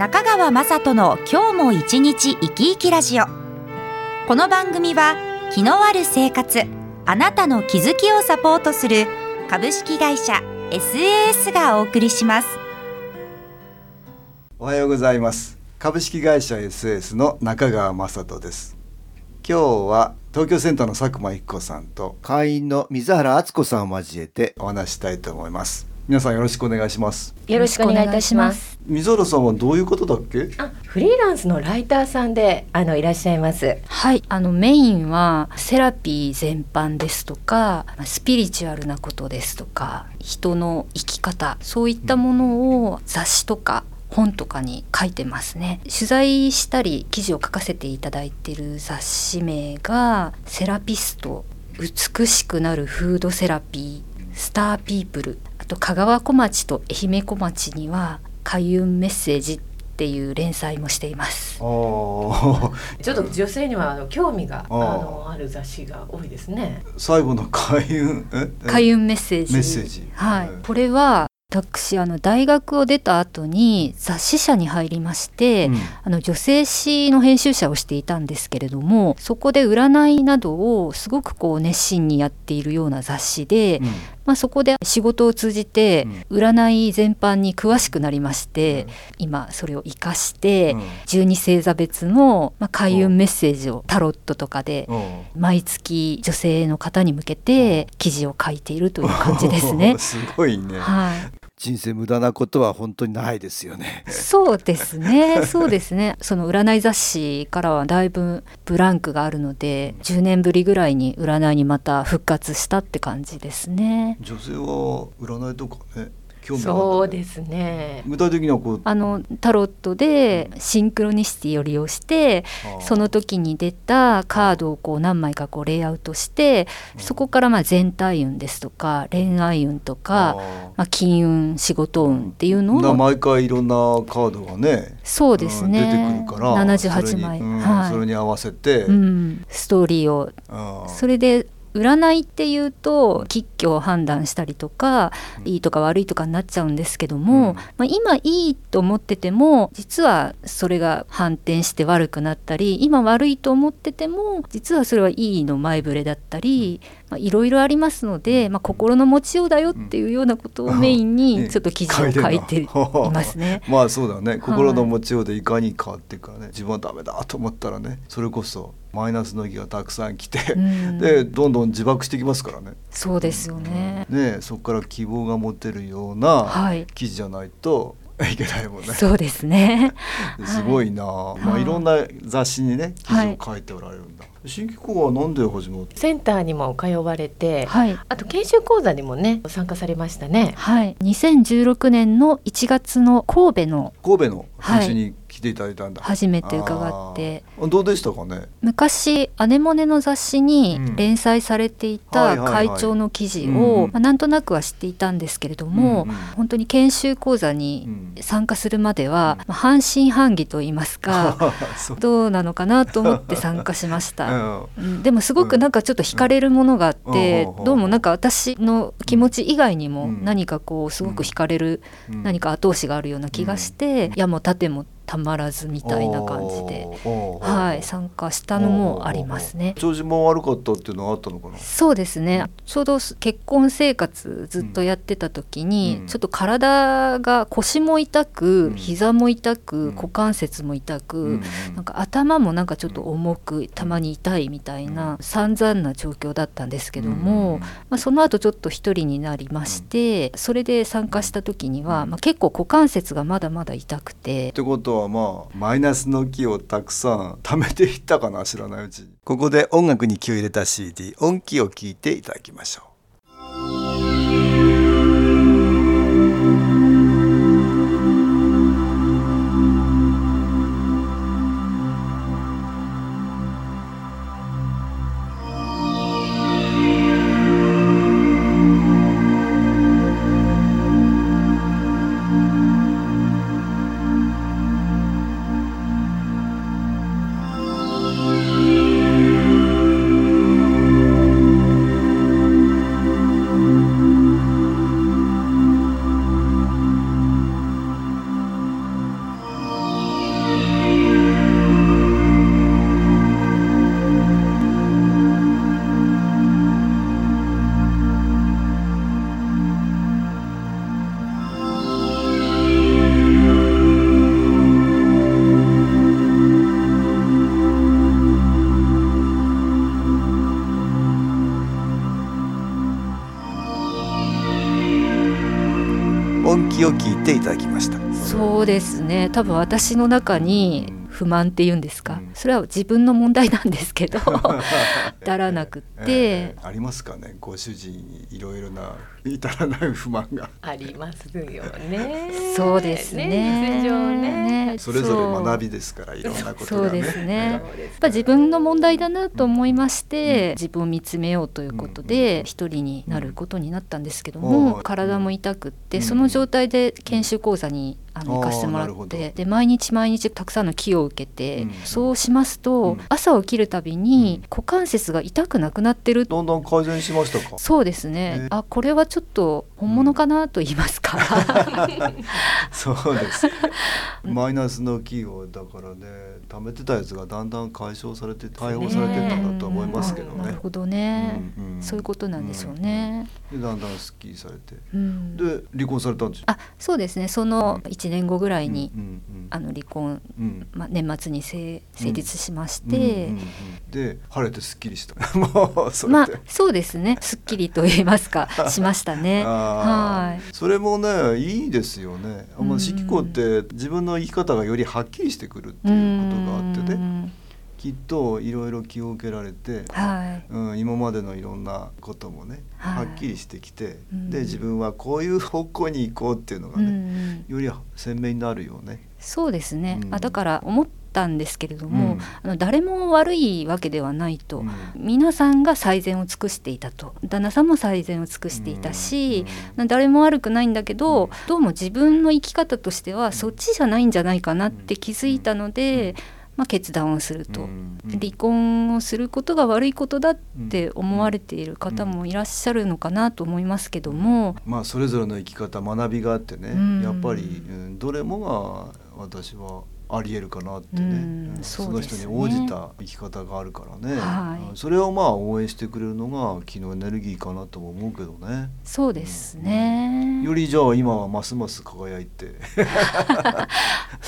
中川雅人の今日も一日生き生きラジオ。この番組は気のある生活あなたの気づきをサポートする株式会社 SAS がお送りします。おはようございます。株式会社 SS の中川雅人です。今日は東京センターの佐久間一子さんと会員の水原敦子さんを交えてお話したいと思います皆さんよろしくお願いしますよろしくお願いいたします。水原さんはどういうことだっけ？あ、フリーランスのライターさんであのいらっしゃいます。はい、あのメインはセラピー全般ですとかスピリチュアルなことですとか人の生き方そういったものを雑誌とか本とかに書いてますね取材したり記事を書かせていただいている雑誌名がセラピスト美しくなるフードセラピースターピープルあと香川小町と愛媛小町には開運メッセージっていう連載もしています。ちょっと女性にはあの興味があのある雑誌が多いですね。最後の開運ええ？開運メッセージ。メッセージ。はい、はい。これは私あの大学を出た後に雑誌社に入りまして、うん。あの女性誌の編集者をしていたんですけれどもそこで占いなどをすごくこう熱心にやっているような雑誌で、うんまあ、そこで仕事を通じて占い全般に詳しくなりまして、今それを生かして、うん。十二星座別の、まあ、開運メッセージをタロットとかでうん。毎月女性の方に向けて記事を書いているという感じですね。すごいね。はい、人生無駄なことは本当にないですよねそうですね、そうですね。その占い雑誌からはだいぶブランクがあるので、10年ぶりぐらいに占いにまた復活したって感じですね。女性は占いとかね興味そうですね。具体的にはこう。あのタロットでシンクロニシティを利用してあ。ーその時に出たカードをこう何枚かこうレイアウトしてそこからまあ全体運ですとか恋愛運とかまあ、金運仕事運っていうのをな毎回いろんなカードがねそうですね。うん出てくるから78枚それはい。それに合わせて、うん、ストーリーを。それで占いっていうと吉居を判断したりとか、いいとか悪いとかになっちゃうんですけども、うん。まあ、今いいと思ってても実はそれが反転して悪くなったり今悪いと思ってても実はそれはいいの前触れだったりまあいろいろありますので、まあ、心の持ちようだよっていうようなことをメインにちょっと記事を書いていますね。まあそうだね。心の持ちようでいかに変わっていくかね。自分はダメだと思ったらね。それこそマイナスの気がたくさん来て、うんでどんどん自爆してきますからねそうですよね。ねそこから希望が持てるようなはい記事じゃないといけないもんね。そうですね。すごいな、まあはいいろんな雑誌にね記はい事を書いておられるんだ。新規校はなんで始まった？センターにも通われて、はい。あと研修講座にもね参加されましたね。はい。2016年の1月の神戸の神戸のはい研修に来ていただいたんだ。初めて伺って。どうでしたかね？昔アネモネの雑誌にうん。連載されていはいた会長の記事をまあなんとなくは知っていたんですけれども、うんうん。本当に研修講座うにん。参加するまでは、まあ半信半疑と言いますか どうなのかなと思って参加しましうた。ん。うん。でもすごくなんかちょっと惹かれるものがあって、うん。どうもなんか私の気持ち以外にもうん。何かこうすごく惹かれるうん。何か後押しがあるような気がして、矢も盾もたまらずみたいな感じで、はい、参加したのもありますね。調子も悪かったっていうのはあったのかな？そうですね。ちょうど結婚生活ずっとやってた時に、うん。ちょっと体が腰も痛く、うん。膝も痛く、うん。股関節も痛く、うん。なんか頭もなんかちょっと重くたまに痛いみたいな散々な状況だったんですけども、うん。まあ、その後ちょっと一人になりまして、それで参加した時には、まあ、結構股関節がまだまだ痛くて。っ。てことははまあマイナスの木をたくさん貯めていったかな知らないうちに。ここで音楽に気を入れた CD 音気を聞いていただきましょう。きを聞いていただきました。そうですね。多分私の中に不満っていうんですか、それは自分の問題なんですけど 至らなくって、えーありますかね？ご主人にいろいろな至らない不満が。ありますよね。そうですね。女性上ね。ね。それぞれ学びですからいろんなことがね。そうですね。やっぱ自分の問題だなと思いまして、自分を見つめようということうんで一人になることになったんですけどうん。も、はい体も痛くって、うん。その状態で研修講座にあの行かせてもらってで毎日毎日たくさんの気を受けて、うん。そうしますと、うん。朝起きるたびにうん。股関節が痛くなくなってる。だんだん改善しましたか？そうですね、えあこれはちょっと本物かなと言いますか、そうです。マイナスの気をだからね溜めてたやつがだんだん解消されて解放されてったんだと思いますけどね。なるほどね、うんうん。そういうことなんでしょうね。でだんだんすっきりされて。うん。で離婚されたんでしょ？あそうですね。その1年後ぐらいに、うんうんあの離婚、うん。まあ、年末に成成立しましうんうんて、うん。で晴れてすっきりした。まあそうですね。すっきりと言いますか。しましたね。はい。それもねいいですよね。あまうん。あ四季子って自分の生き方がよりはっきりしてくるっていうことがあってね。ね。きっといろいろ気を受けられて、はい。うん、今までのいろんなこともね、はい。はっきりしてきて、うん。で自分はこういう方向に行こうっていうのがうんうね、ん、より鮮明になるよね。そうですね、うん。あだから思ったんですけれども、うん。あの誰も悪いわけではないと、うん。皆さんが最善を尽くしていたと。旦那さんも最善を尽くしていたし、うん。誰も悪くないんだけど、うん。どうも自分の生き方としてはそっちじゃないんじゃないかなって気づいたので、まあ、決断をすると。うん離婚をすることが悪いことだって思われている方もいらっしゃるのかなと思いますけども、まあそれぞれの生き方学びがあってね、うん。やっぱり、うんどれもが私はありえるかなってね、うんうん。そのですね。人に応じた生き方があるからね、はい。うん。それをまあ応援してくれるのが気のエネルギーかなとも思うけどね。そうですね。よりじゃあ今はますます輝いて、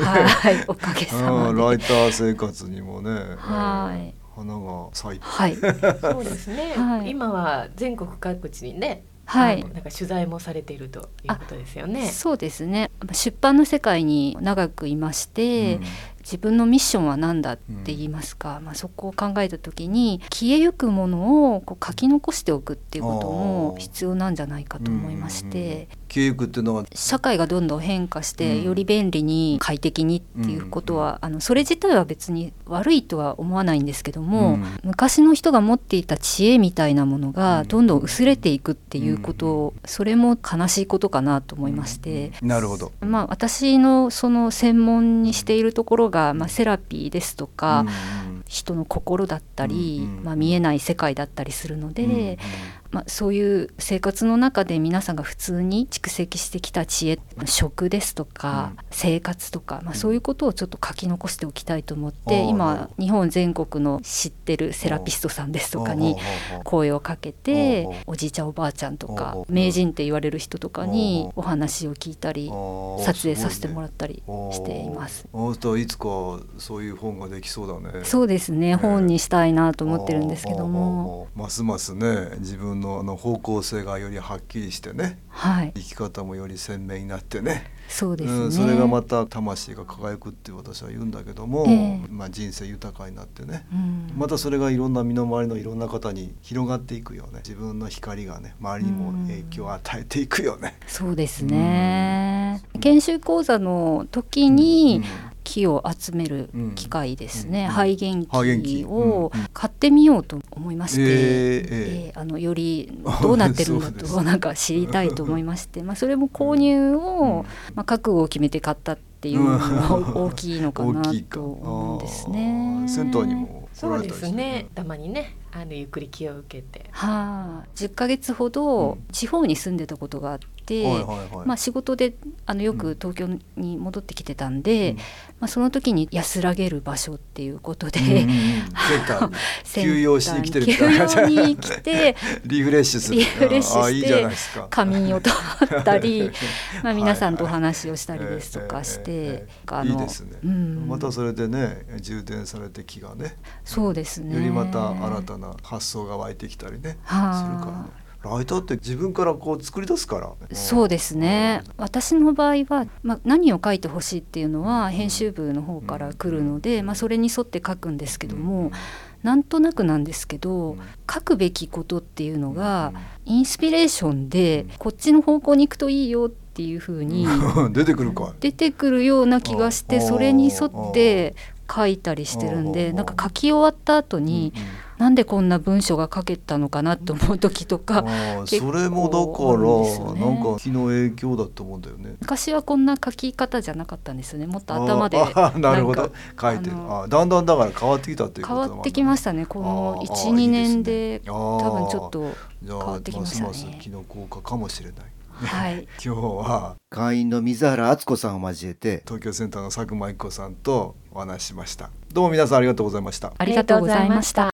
はい、おかげさまうん。ライで。ター生活にもね、はい。花が咲いて、はい、そうですね、はい。今は全国各地にね、はいなんか取材もされているということですよね。そうですね。出版の世界に長くいまして、うん自分のミッションは何だって言いますか、まあそこを考えた時に消えゆくものをこう書き残しておくっていうことも必要なんじゃないかと思いまして。消えゆくっていうのは。社会がどんどん変化して、うん。より便利に快適にっていうことは、あのそれ自体は別に悪いとは思わないんですけども、うん。昔の人が持っていた知恵みたいなものうん。がどんどん薄れていくっていうことを、それも悲しいことかなと思いまして。なるほど。まあ、私のその専門にしているところが、まあ、セラピーですとか、うん人の心だったり、まあ、見えない世界だったりするので、まあ、そういう生活の中で皆さんが普通に蓄積してきた知恵食ですとか、うん。生活とか、まあ、そういうことをちょっと書き残しておきたいと思って、今ど日本全国の知ってるセラピストさんですとかに声をかけておじいちゃんおばあちゃんとか名人って言われる人とかにお話を聞いたり撮影させてもらっったりしています。あーといつかそういう本ができそうだね。そうですねえ本にしたいなと思ってるんですけども、ますますね自分のあの方向性がよりはっきりしてねはい。生き方もより鮮明になってね。そうですね、うん、それがまた魂が輝くって私は言うんだけども、ええ。まあ、人生豊かになってねうん。またそれがいろんな身の回りのいろんな方に広がっていくよね。自分の光がね周りにも影響を与えていくよね。そうですね。研修講座の時に木を集める機械ですね、うん肺元肺元器気。を買ってみようと思いまして、えーええー。あのより どうなってるのそうですと なんか知りたいと思いまして、まあそれも購入を、まあ覚悟を決めて買ったっていうのが 大きいのかなと思うんですあねー。銭湯にも来そうですね。たまにね、あのゆっくり気を受けて。はあ、10ヶ月ほどうん。地方に住んでたことがあって、はいはいはい。まあ、仕事であのよく東京に戻ってきてたんで、うん。まあ、その時に安らげる場所っていうことで、うん 休養しに来てる。って休養に来て リフレッシュする。リフレッシュしてああいいじゃないですか。仮眠を取ったり まあ皆さんとおはい話をしたりですとかして、ええあのいいですね、うん。またそれでね充電されて気がねそうですね。よりまた新たな発想が湧いてきたりね、はあ。するからねライターって自分からこう作り出すから。そうですね。私の場合は、まあ、何を書いてほしいっていうのは編集部の方から来るので、まあ、それに沿って書くんですけども、なんとなくなんですけど書くべきことっていうのがインスピレーションでこっちの方向に行くといいよっていうふうに 出てくるか出てくるような気がしてそれに沿って書いたりしてるんでなんか書き終わった後になんでこんな文章が書けたのかなと思う時とかそれもだから、ね、なんか気の影響だと思うんだよね。昔はこんな書き方じゃなかったんですよね。もっと頭でなるほど。書いてあだんだんだから変わってきたっていう変わってきましたね。この12年で多分ちょっと変わってきましたね。ますます気の効果かもしれない。はい、今日は会員の水原敦子さんを交えて東京センターの佐久間一子さんとお話ししました。どうも皆さんありがとうございました。ありがとうございました